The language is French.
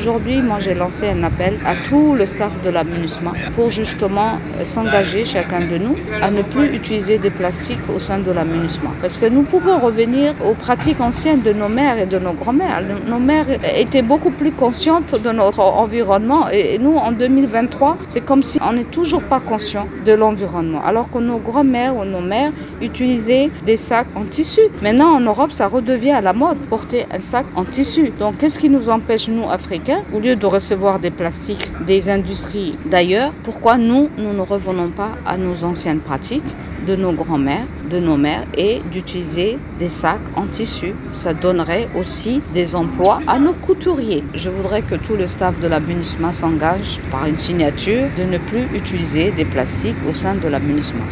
aujourd'hui, moi j'ai lancé un appel à tout le staff de la pour justement euh, s'engager, chacun de nous, à ne plus utiliser des plastiques au sein de la. Parce que nous pouvons revenir aux pratiques anciennes de nos mères et de nos grands-mères. Nos mères étaient beaucoup plus conscientes de notre environnement et nous, en 2023, c'est comme si on n'est toujours pas conscient de l'environnement. Alors que nos grands-mères ou nos mères utilisaient des sacs en tissu. Maintenant, en Europe, ça redevient à la mode, porter un sac en tissu. Donc, qu'est-ce qui nous empêche, nous, Africains, au lieu de recevoir des plastiques des industries d'ailleurs, pourquoi nous, nous ne revenons pas à nos anciennes pratiques de nos grands-mères, de nos mères et d'utiliser des sacs en tissu? Ça donnerait aussi des emplois à nos couturiers. Je voudrais que tout le staff de la MINUSMA s'engage par une signature de ne plus utiliser des plastiques au sein de la MINUSMA.